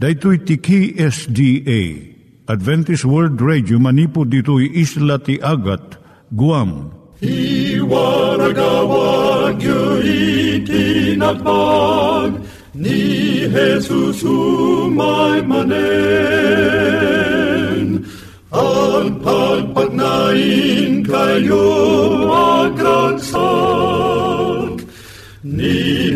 Daitui tiki SDA Adventist World Radio manipud ditui isla ti Agat Guam. I waragawag itinatpag ni Jesus umay manen. Ang pagpagnain kayo agkansak ni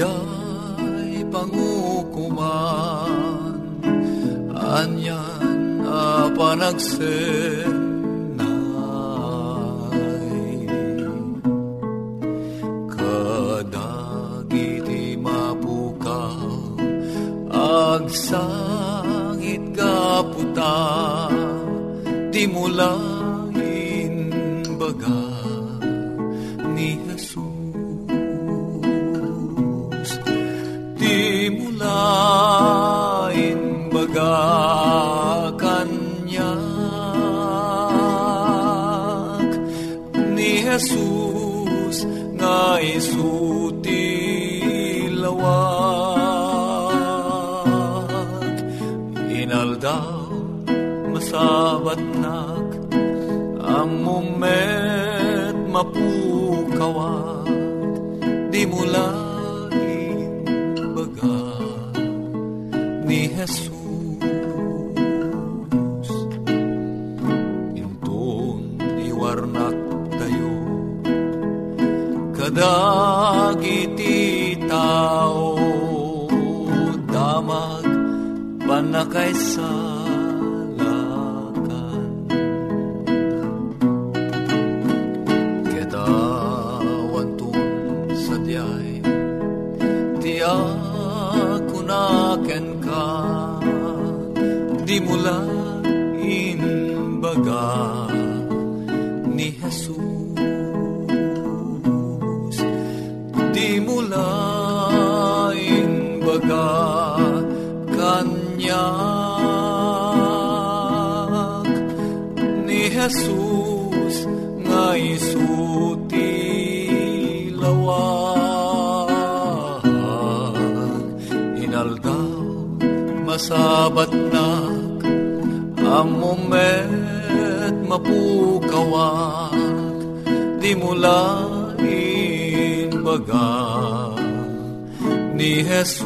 Ijay pangukuman. Anyan a panagsenay. Kadagiti mapukaw Agsangit kaputa. Di mula kanyak ni Jesus nga isuti lawag inaldaw masabat nak ang mumet mapukawat di mulain kadagiti tao damag panakaisa inaldaw masabat na ang mumet mapukawak di mulain baga ni Jesus.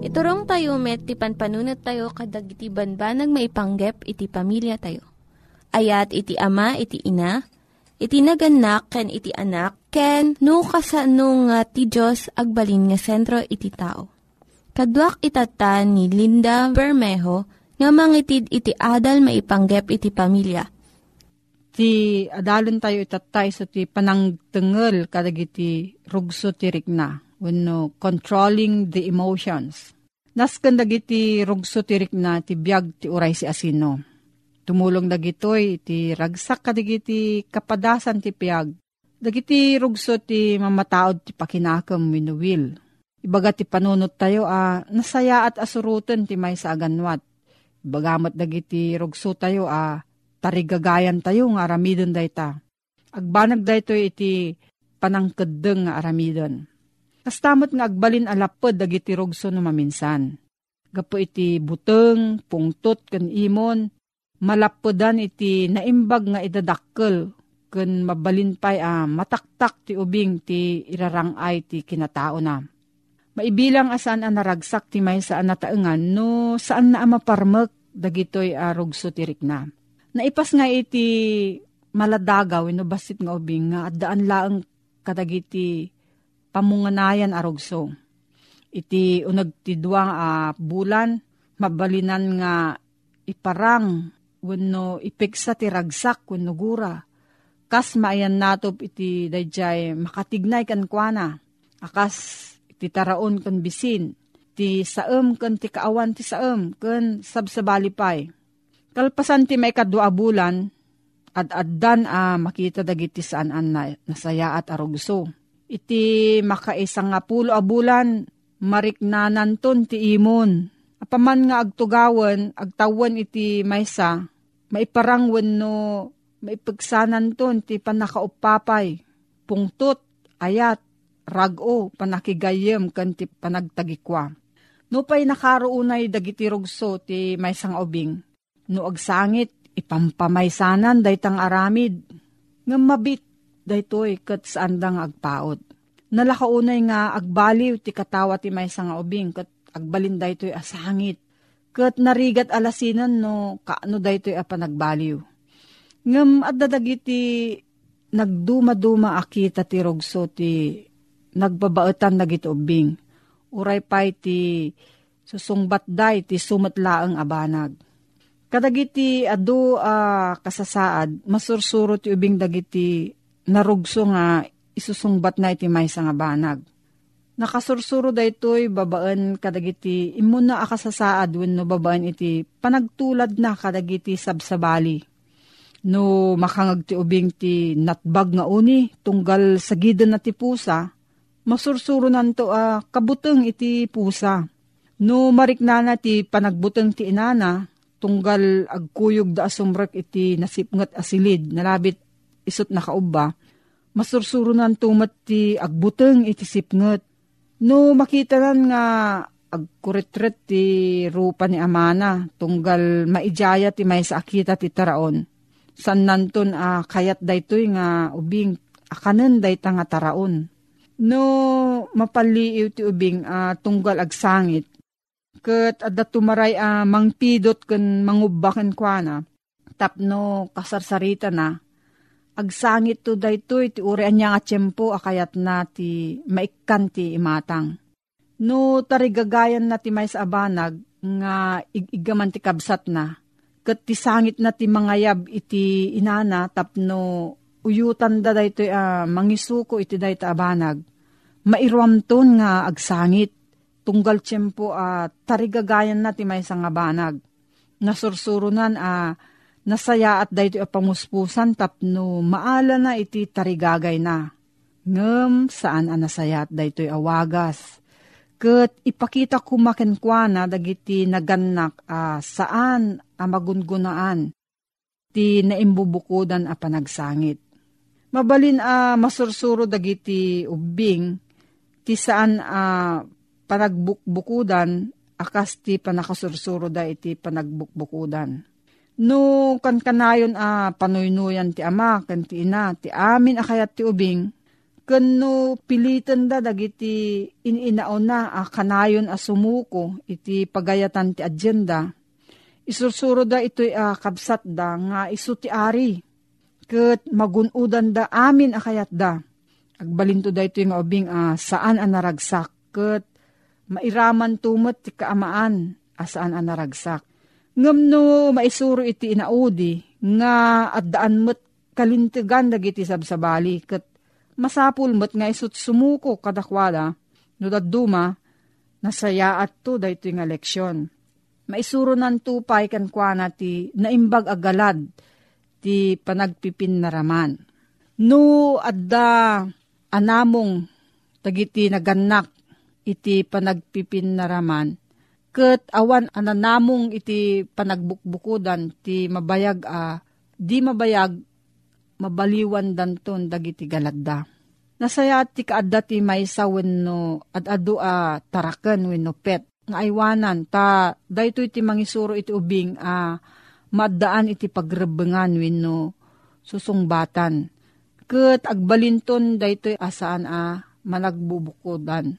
Iturong tayo met, ti panpanunat tayo kadag iti banbanag maipanggep iti pamilya tayo. Ayat iti ama iti ina, iti naganak ken iti anak, ken no, kasano nga ti Diyos agbalin nga sentro iti tao. Kaduak itatan ni Linda Bermejo nga mangitid iti adal maipanggep iti pamilya. Ti adalon tayo itatay so ti panangtengel kadag iti rugso ti rikna. Wano, controlling the emotions. Naskan dagiti rugso ti rikna ti biag ti uray si asino. Tumulong dagitoy ti ragsak kadagiti kapadasan ti piag. Dagiti rugso ti mamataod ti pakinakam winuwil. Ibaga ti panunot tayo a ah, nasaya at asurutan ti may sa aganwat Bagamat dagiti rugso tayo a ah, tarigagayan tayo nga aramidon dayta. Agbanag dayto iti panangkedeng nga aramidon. Kastamot nga agbalin alapod dagiti rugso no maminsan. Gapo iti buteng, pungtot ken imon, malapodan iti naimbag nga idadakkel ken mabalin pay a ah, mataktak ti ubing ti irarangay ti kinatao na. Maibilang asan ang naragsak ti may saan nataengan no saan na amaparmek dagitoy arog so tirik na. Naipas nga iti maladagaw ino basit nga ubing nga daan laeng kadagiti pamunganayan arogso. Iti unag ti duwang uh, bulan mabalinan nga iparang wenno ipeksa ti ragsak wenno gura. Kas maayan natop iti dayjay makatignay kan kuana. Akas iti taraon kan bisin ti saem ken ti kaawan ti saem ken sabsabali pay. Kalpasan ti may kadua bulan, at addan a ah, makita dagiti saan an na, nasaya at arugso. Iti makaisang nga pulo a bulan, mariknanan ton ti imon. Apaman nga agtugawan, agtawan iti maysa, maiparangwan no maipagsanan ton ti panakaupapay, pungtot, ayat, rago, panakigayem, kan panagtagikwa. No pay nakaroonay dagiti rugso ti may sang ubing. No agsangit, ipampamaysanan daytang aramid. Nga mabit daytoy kat saan dang agpaot. Nalakaunay nga agbaliw ti katawa ti may sang ubing kat agbalin daytoy asangit. Kat narigat alasinan no kaano daytoy a panagbaliw. Ngam at dadagiti nagduma-duma akita ti rugso ti nagbabaetan dagiti ubing uray pay ti susungbat day ti sumatlaang abanag. Kadagiti adu uh, kasasaad, masursuro ti ubing dagiti narugso nga isusungbat na iti may nga banag. Nakasursuro da ito'y babaan kadagiti imuna akasasaad wenno babaan iti panagtulad na kadagiti sabsabali. No makangag ti ubing ti natbag nga uni tunggal sa gidan na ti pusa, masursuro nanto a uh, kabuteng iti pusa. No mariknana ti panagbuteng ti inana, tunggal agkuyog da asumrek iti nasipngat asilid, nalabit isot na kauba, masursuro nanto mat ti agbuteng iti sipngat. No makita nan nga agkuretret ti rupa ni Amana, tunggal maijaya ti may akita ti taraon. San nanton a uh, kayat daytoy nga ubing akanen dayta nga taraon no mapaliiw ti ubing uh, tunggal agsangit. Kat adda tumaray a uh, mangpidot ken mangubaken kwa Tapno kasarsarita na. Agsangit to daytoy ti uri anya nga tiyempo akayat na ti maikkan ti imatang. No tarigagayan na ti may sa abanag nga igigaman ti kabsat na. Kat ti sangit na ti mangayab iti inana tapno uyutan da daytoy uh, mangisuko iti dayta abanag. Mairuamton nga agsangit. Tunggal tiyempo a uh, tarigagayan na ti may nga banag. Nasursurunan a uh, nasaya at daytoy a pamuspusan tapno maala na iti tarigagay na. Ngem saan a nasaya at daytoy awagas. Kat ipakita kumakenkwana dagiti naganak a uh, saan a magungunaan ti naimbubukudan a panagsangit Mabalin a uh, masursuro dagiti ubing ti saan a uh, panagbukbukudan akas ti panakasursuro da iti panagbukbukudan. No kan kanayon a uh, panuynuyan ti ama kan ti ina ti amin akayat ti ubing ken no pilitan da dagiti ininaon na a kanayon a sumuko iti pagayatan ti agenda Isursuro da ito'y uh, kabsat da nga isu ti ari. Kat magunudan da amin akayat da. Agbalinto da ito yung ubing uh, saan ang naragsak. Kat mairaman tumot ti kaamaan asaan ang naragsak. Ngam no maisuro iti inaudi nga at daan mo't kalintigan dagiti sabsabali kat masapul mo't nga isut sumuko kadakwada no daduma nasaya at to da ito yung leksyon maisuro nan tupay kan kwa ti naimbag agalad ti panagpipin naraman. No adda anamong tagiti naganak iti panagpipin naraman, ket awan ananamong iti panagbukbukudan ti mabayag a di mabayag mabaliwan danton dagiti galadda. Nasaya ti kaadda ti maysa wenno at adu a taraken wenno pet nga aywanan ta daytoy iti mangisuro iti ubing a uh, maddaan iti pagrebengan wenno susungbatan. Ket agbalinton daytoy asaan a managbubukodan.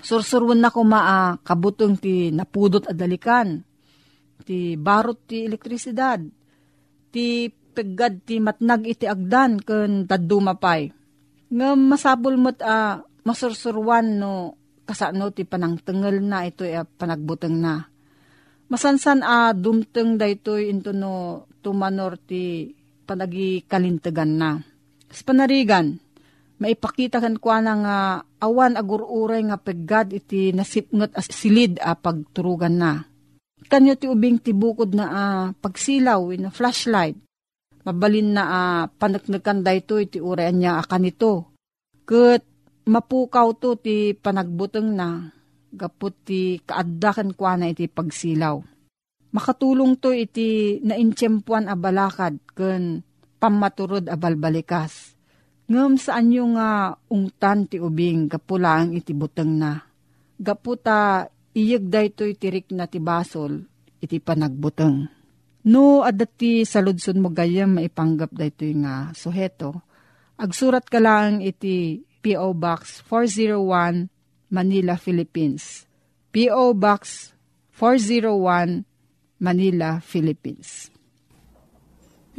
Sursurwan na ko maa kabutong ti napudot adalikan. Ti barot ti elektrisidad. Ti peggad ti matnag iti agdan ken tadumapay. Nga masabol mat a masursurwan no kasano ti panangtengel na ito e panagbuteng na. Masansan a dumteng da ito into no tumanor ti panagi kalintegan na. Sa panarigan, maipakita kan kwa na nga awan agururay nga peggad iti nasipngot as silid a pagturugan na. Kanyo ti ubing ti bukod na a pagsilaw in a flashlight. Mabalin na a panaknakan da ito iti urayan niya a kanito. Kat mapukaw to ti panagbuteng na, gapot ti kaaddakan kwa na iti pagsilaw. Makatulong to iti naintyempuan a balakad ken pamaturod a balbalikas. Ngem saan yung nga ungtan ti ubing gapulang iti buteng na. Gaputa iyeg dayto itirik na ti basol iti panagbuteng. No adati sa ludson mo gayam maipanggap dayto nga suheto. Agsurat ka lang iti P.O. Box 401, Manila, Philippines. P.O. Box 401, Manila, Philippines.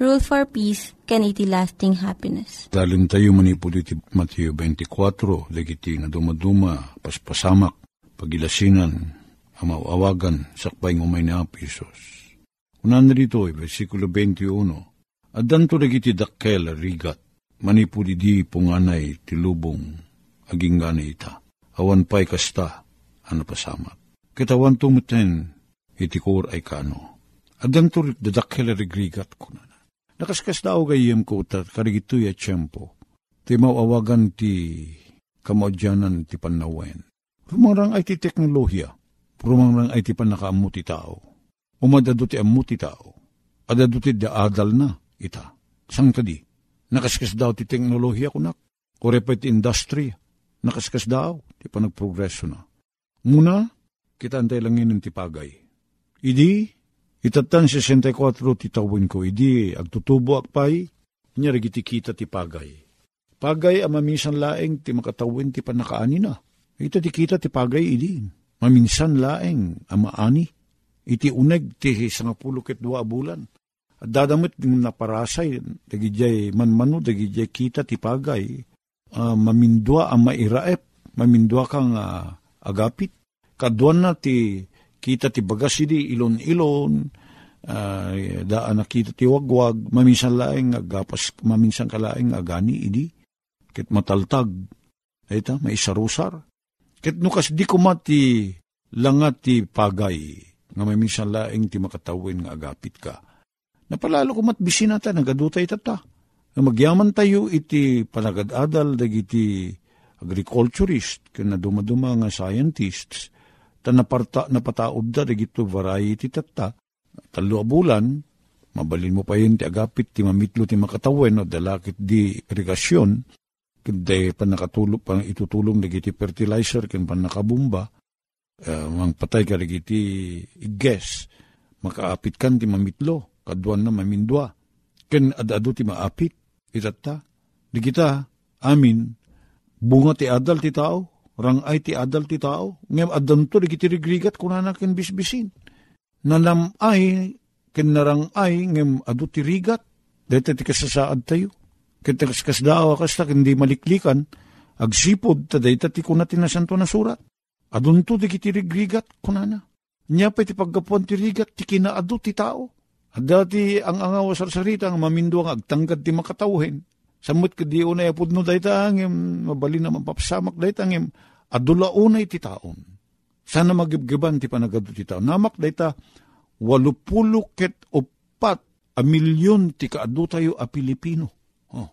Rule for Peace, can iti lasting happiness. Dalim tayo manipod iti Matthew 24, dagiti nga dumaduma, paspasamak, pagilasinan, amawawagan, sakbay ngumay na Isos. Unan rito, versikulo 21, Adan to dagiti dakkel rigat, manipod di punganay tilubong, aging gana ita. Awan pa'y kasta, ano pasamat. Kitawan tumuten, itikur ay kano. Adan turik dadakkel rigrigat ko na. Nakaskas daw gayem ko tat karigitoy at tiyempo. Ti mawawagan ti kamadyanan ti panawen. Rumarang ay ti teknolohiya. Rumarang ay ti panakaamu ti tao. Umadado ti amu ti tao. Adado ti daadal na ita. Sang tadi. Nakaskas daw ti teknolohiya kunak. Korepet industry nakaskas daw, ti pa nagprogreso na. Muna, kita antay lang yun ti pagay. Idi, itatan 64 ti tawin ko, idi, agtutubo akpay, niya kita ti pagay. Pagay ang maminsan laeng ti makatawin ti panakaani na. Ito ti kita ti pagay idi. Maminsan laeng ang maani. Iti uneg ti sangapulo ket dua bulan. At dadamit ng naparasay, dagijay manmano, dagijay kita ti pagay, uh, mamindwa ang mairaep, mamindwa kang uh, agapit. Kaduan na ti kita ti bagas idi ilon-ilon, uh, daan na kita ti wagwag, maminsan laeng agapas, maminsan kalaeng agani idi, kit mataltag, ita, may isarusar. Kit nukas di kumati langat ti pagay, nga maminsan laeng ti makatawin nga agapit ka Napalalo ko matbisin nata, nagadutay tata. Magyaman tayo iti panagadadal dagiti agriculturist, kaya dumaduma nga scientists, ta naparta, napataod da dagito variety tata. Talo bulan, mabalin mo pa yun ti agapit, ti mamitlo ti makatawen, o dalakit di irigasyon, kundi pa nakatulong, pa itutulong dagiti fertilizer, kan pa nakabumba, uh, mang patay ka dagiti iges, makaapit kan ti mamitlo kaduan na mamindwa. Ken adado ti maapit, itatta. Di kita, amin, bunga ti adal ti tao, rangay ti adal ti tao, ngem adan to, di kiti rigrigat kunana ken bisbisin. Nanam ay, ken narang ay, ngem adu ti rigat, dete ti kasasaad tayo. Ti kasdawa kasta, ken di maliklikan, agsipod, taday ti kuna tinasanto na surat. Adun to, di kiti rigrigat kunana. Nya pa ti paggapuan ti rigat, ti kinaadu ti tao at dati ang angaw sarsarita ang mamindo ang agtanggad ti makatawin. Samot ka di unay apod no dayta angem, mabali naman papasamak dayta angem, adula unay ti taon. Sana magibgiban ti panagado ti taon. Namak dayta, walupulo ket upat a milyon ti kaadu tayo a Pilipino. Oh.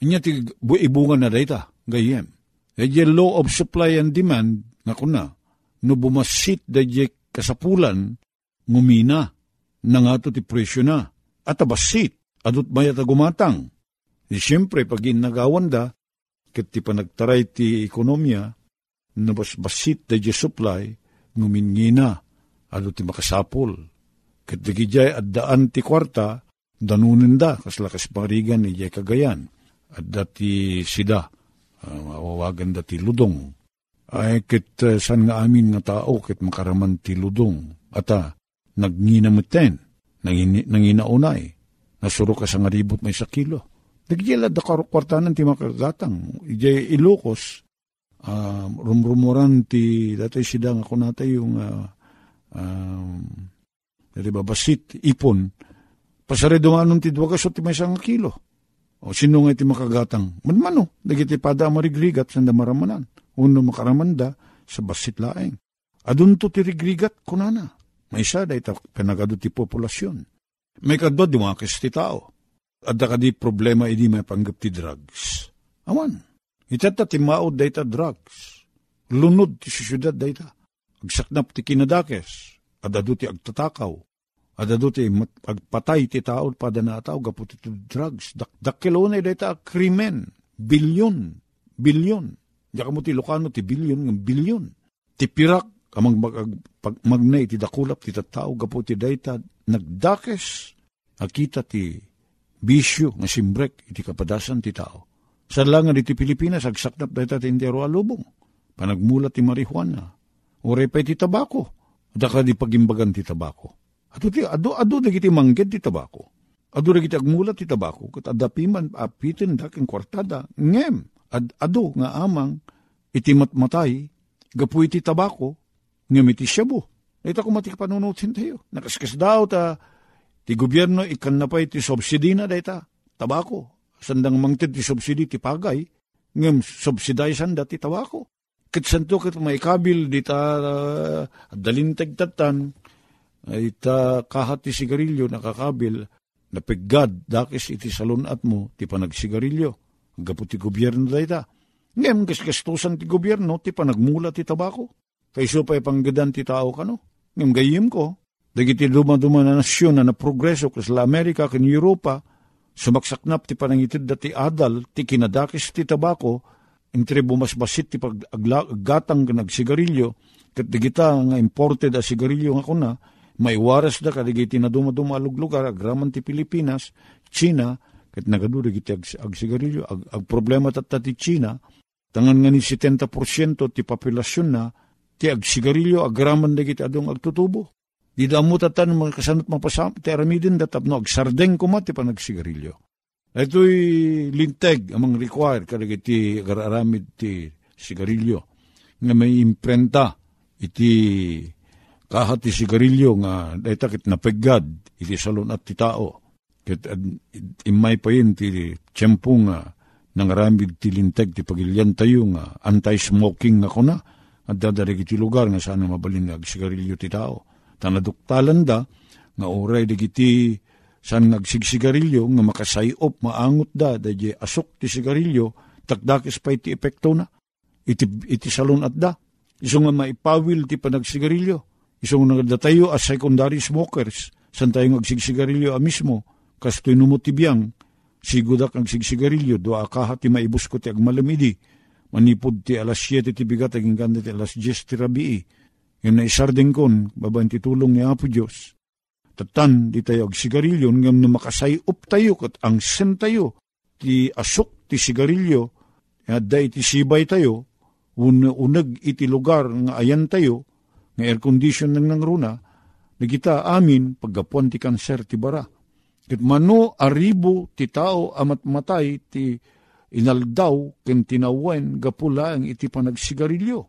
Inya ti ibungan na dayta, gayem. Dayjay law of supply and demand, nga kuna, no bumasit dayjay kasapulan, ngumina nangato ti presyo na, at abasit, adot mayat gumatang. Di siyempre, pag inagawan da, kat ti panagtaray ti ekonomiya, nabasbasit da di supply, ngumingina, adot ti makasapol. Kat di gijay at daan ti kwarta, danunin da, kaslakas parigan ni jay kagayan. At dati sida, uh, mawawagan dati ludong. Ay kit uh, san nga amin nga tao kit makaraman ti ludong. Ata, nagnginamutten, nangin, nanginaunay, nasuro ka sa ngaribot may sa Nagyela da kwartanan ti makagatang, ijay ilokos, uh, rumrumuran ti, datay sidang ako natay yung, uh, um, diba, basit, ipon, pasare dumanon ti dwagas ti may isang kilo. O sino nga ti makagatang? Manmano, dagiti pada marigrigat sa maramanan. Uno makaramanda sa basit laeng. Adun to ti rigrigat kunana. May isa da ita penagado ti populasyon. May kadwa mga ti tao. At da di problema idi may panggap ti drugs. Awan. Itata ti maod da ita drugs. Lunod ti syudad da ita. Agsaknap ti kinadakes. Adado ti agtatakaw. Adado ti agpatay ti tao pada na tao gapu ti drugs. Dak dakilo na da ita krimen. Bilyon. Bilyon. Diya mo ti Lucano ti bilyon ng bilyon. Ti pirak kamang mag, pag magnay ti dakulap ti tao gapo ti dayta nagdakes akita ti bisyo nga simbrek iti kapadasan ti tao. Sa langan iti Pilipinas agsaknap dayta ti intero alubong. Panagmulat ti marihuana. Ure pa ti tabako. Daka di pagimbagan ti tabako. Ado ti ado ado dagiti mangged ti tabako. Ado dagiti agmulat ti tabako ket adapiman apitin daking kwartada ngem ad ado nga amang iti matmatay gapu iti tabako ngamiti siya bo. Ito kung mati panunutin tayo. Nakaskas daw ta, ti gobyerno ikan na pa iti subsidi na dayta, tabako. Sandang mangtid ti subsidi ti pagay, ngam subsiday sanda ti tabako. Kit santo kit may kabil di ta uh, dalintag tatan, ay ta kahat ti sigarilyo nakakabil, napiggad dakis iti salunat mo ti panagsigarilyo. Gapu ti gobyerno dayta. Ngem kaskastusan ti gobyerno ti panagmula ti tabako. Kayso pa ipanggadan ti tao kano. Ngam gayim ko, dagiti dumaduma na nasyon na naprogreso kasla Amerika kan Europa, sumaksaknap ti panangitid dati adal, ti kinadakis ti tabako, intri bumasbasit ti paggatang nagsigarilyo, kat digita nga imported a sigarilyo nga kuna, may waras da kadigiti na dumaduma lugar, agraman ti Pilipinas, China, ket nagadu dagiti ag, ag sigarilyo ag, ag problema tat ti China tangan nga ni 70% ti populasyon na ti ag sigarilyo agraman dagiti adong agtutubo di damo tatan mga kasanot mapasam ti aramidin datapno ag sardeng kuma ti panagsigarilyo. Ito'y linteg amang require kadagiti agararamid ti sigarilyo. Nga may imprenta iti kahat ti sigarilyo nga dayta kit napegad iti salon at ti tao. Ket imay pa yun ti tiyempo nga nangaramid ti linteg ti pagilyan tayo nga anti-smoking nga kuna at dadarig iti lugar nga sana mabalin nga agsigarilyo ti tao. Tanaduktalan da nga oray digiti san nga agsigsigarilyo nga makasayop maangot da dadya asok ti sigarilyo takdakis pa iti epekto na iti, iti salon at da. Iso nga maipawil ti panagsigarilyo. Iso nga nagdatayo as secondary smokers san tayo agsigsigarilyo a mismo kastoy numutibiyang, sigudak ang sigsigarilyo, do akaha ti maibus ko ti agmalamidi, manipod ti alas 7 ti bigat, aging ganda ti alas 10 ti rabii, yung na isardeng kon, babayan ti tulong ni Apo Diyos. Tatan, di tayo agsigarilyo, ngam na makasayop tayo, kat ang sen tayo, ti asok ti sigarilyo, da iti sibay tayo, un unag iti lugar nga ayan tayo, nga air condition nang nangruna, nagita amin paggapuan ti kanser ti bara Ket mano aribo ti tao amat matay ti inaldaw ken tinawen gapula ang iti panagsigarilyo.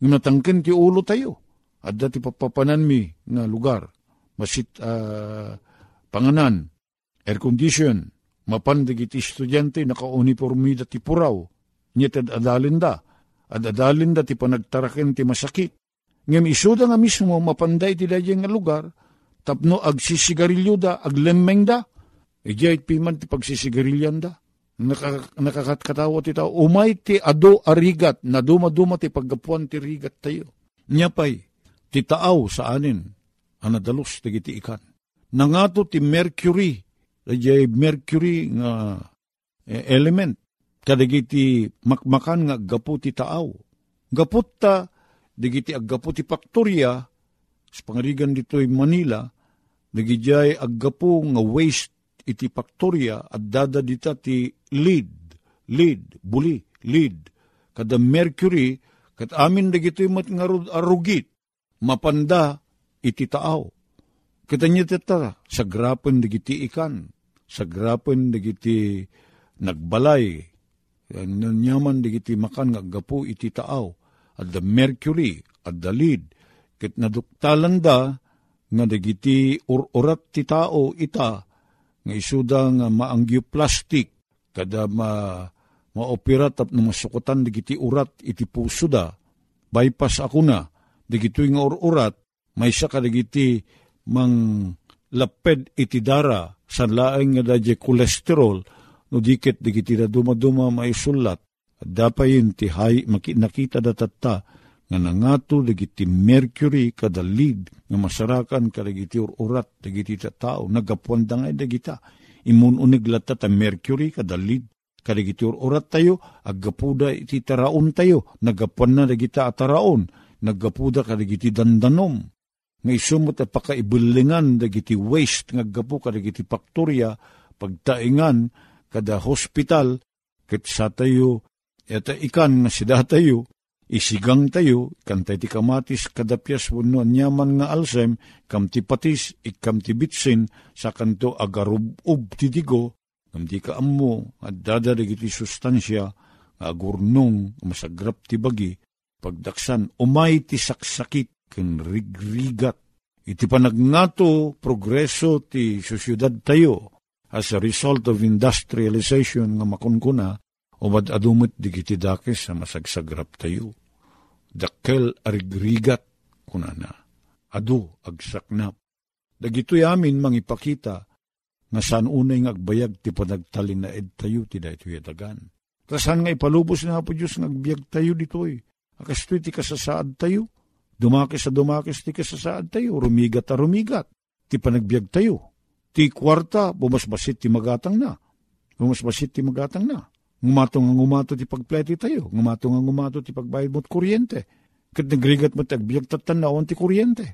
Nga natangken ti ulo tayo. At dati papapanan mi nga lugar. Masit uh, panganan, air condition, mapandig iti estudyante naka-uniformida ti puraw. Nyet ad adalinda. Ad adalinda ti panagtaraken ti masakit. Ngem isuda nga mismo mapanday ti dayeng nga lugar, tapno agsisigarilyo da, aglemmeng da, ijay piman ti pagsisigarilyan da. Naka, nakakatkatawa ti tao, umay ti ado arigat, na duma-duma ti paggapuan ti rigat tayo. Nyapay, ti taaw sa anin, anadalos ti giti ikan. Nangato ti mercury, ijay mercury nga eh, element, kadagiti makmakan nga gapu ti taaw. Gaput ta, digiti aggapu ti faktorya, sa pangarigan dito'y Manila, nagijay aggapo nga waste iti faktorya at dada dita ti lead, lead, buli, lead. Kada mercury, kat amin dagito'y mat nga arugit, mapanda iti taaw. Kita niya tata, sa grapen dagiti ikan, sa grapen dagiti nagbalay, nanyaman dagiti makan nga gapo iti taaw, at the mercury, at the lead, Ket naduktalan da, nga dagiti urat ti tao ita, nga isuda nga maanggyo plastic, kada ma maopera tap na masukutan dagiti urat iti puso da, bypass ako na, dagito nga urat, may sa kadagiti mang laped iti dara, sa laeng nga dadya kolesterol, no dikit dagiti da dumaduma may sulat, at dapayin ti hay, nakita datatta, nga nangato dagiti mercury kada lead nga masarakan kadagiti urat dagiti ta tao nagapuan nga dagita imun unig lata ta mercury kada lead. Kadagiti urat tayo aggapuda iti taraon tayo nagapuan na dagita ataraon naggapuda kadagiti dandanom. Nga isumot at pakaibulingan dagiti waste nga gapu kadagiti faktorya pagtaingan kada hospital ket sa tayo eta ikan nga sida tayo isigang tayo, kantay ti kamatis kadapyas wano nyaman nga alsem, kam ti patis, ikam ti bitsin, sa kanto agarub-ub ti digo, kam ti kaammo, at dadarig iti sustansya, agurnong, masagrap ti bagi, pagdaksan, umay ti saksakit, ken rigrigat. Iti panagnato, progreso ti sosyudad tayo, as a result of industrialization nga makunkuna, umad adumit digiti dakes sa masagsagrap tayo dakkel arigrigat kunana. Adu agsaknap. Dagitoy amin mangipakita nga saan unay nga agbayag ti panagtalin na ed tayo ti daytoy dagan. Kasan nga ipalubos na po Diyos nga agbayag tayo ditoy. Akastoy ti kasasaad tayo. Dumakis sa dumakis ti kasasaad tayo. Rumigat a rumigat. Ti panagbiag tayo. Ti kwarta, bumasbasit ti magatang na. Bumasbasit ti magatang na. Ngumato nga ngumato ti pagpleti tayo. Ngumato nga ngumato ti pagbayad mo't kuryente. Kat nagrigat mo tagbiyag tatanawan ti kuryente.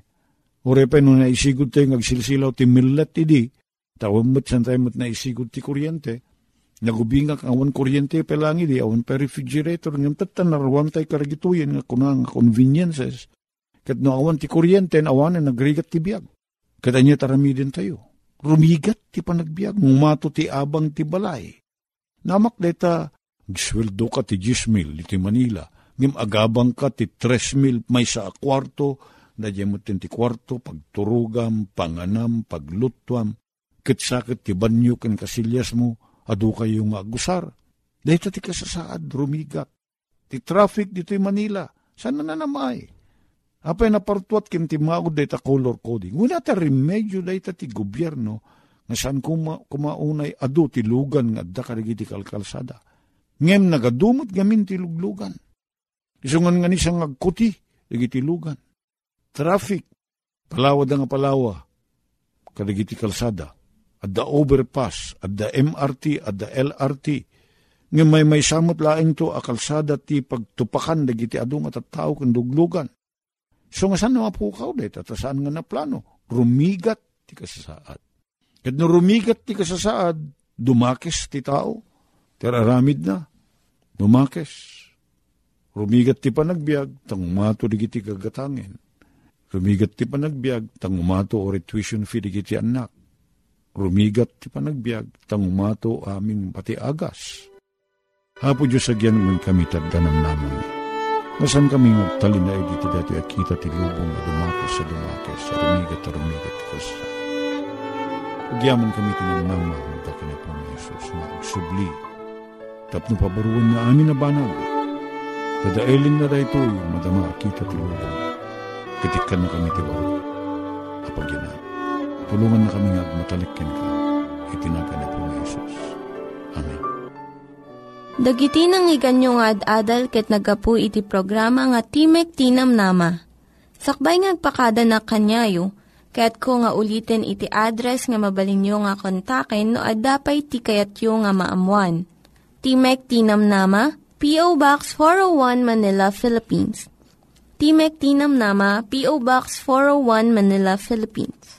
Ure pa nung naisigod tayo ngagsilsilaw ti millet ti di. Tawag mo't san tayo mo't naisigod ti kuryente. Nagubingak awan kuryente pelangi di awan pa refrigerator ngam tatan narawam tay karagituyen nga kunang conveniences. Kat no awan ti kuryente awan na nagrigat ti biyag. Katanya tarami din tayo. Rumigat ti panagbiag, ngumato ti abang ti balay. Namak deta, gisweldo ka ti 10 mil iti Manila, ngim agabang ka ti 3 mil may sa kwarto, na ti kwarto, pagturugam, panganam, paglutwam, kitsakit ti banyo ken kasilyas mo, adu kayo nga agusar. Dahito ti kasasaad, rumigat. Ti traffic dito Manila, sana na namay. Apay na partuat kim ti maud dayta color coding. Wala ta remedyo dayta ti gobyerno nga saan kuma, kumaunay adu ti lugan nga adda kadagiti kalkalsada. Ngem nagadumot gamin ti luglugan. Isungan nga ni siyang agkuti, dagiti lugan. Traffic, palawa da nga palawa, kadagiti kalsada. Adda overpass, adda MRT, adda LRT. Ngem may may samot laing to a ti pagtupakan dagiti adu nga tattao ken luglugan So nga saan mapukaw det, at saan nga na plano? Rumigat ti kasasaad. Kat no rumigat ti kasasaad, dumakes ti tao. Teraramid na, dumakes. Rumigat ti panagbiag, tang umato di kiti kagatangin. Rumigat ti panagbiag, tang umato o tuition fee di kiti anak. Rumigat ti panagbiag, tang umato aming pati agas. Hapo Diyos agyan man kami tagdanam naman Nasan kami magtalin na dito dati at ti lubong na dumakos sa dumakos, sa rumigat at rumigat ka sa. Pagyaman kami tinanama, magdaki na po ni Jesus, na agsubli. Tapno pabaruan na amin na banag. Dadaelin na da ito yung madama kita ti lubong. Katikan na kami ti baro. Apagyanan. Tulungan na kami nga matalikin ka. Itinaga na po ni Jesus. Amen. Dagiti nang iganyo nga ad-adal ket nagapu iti programa nga Timek Tinam Nama. Sakbay ngagpakada na kanyayo, ket ko nga ulitin iti address nga mabalinyo nga kontaken no ad-dapay tikayatyo nga maamuan. Timek Tinam Nama, P.O. Box 401 Manila, Philippines. Timek Tinam Nama, P.O. Box 401 Manila, Philippines.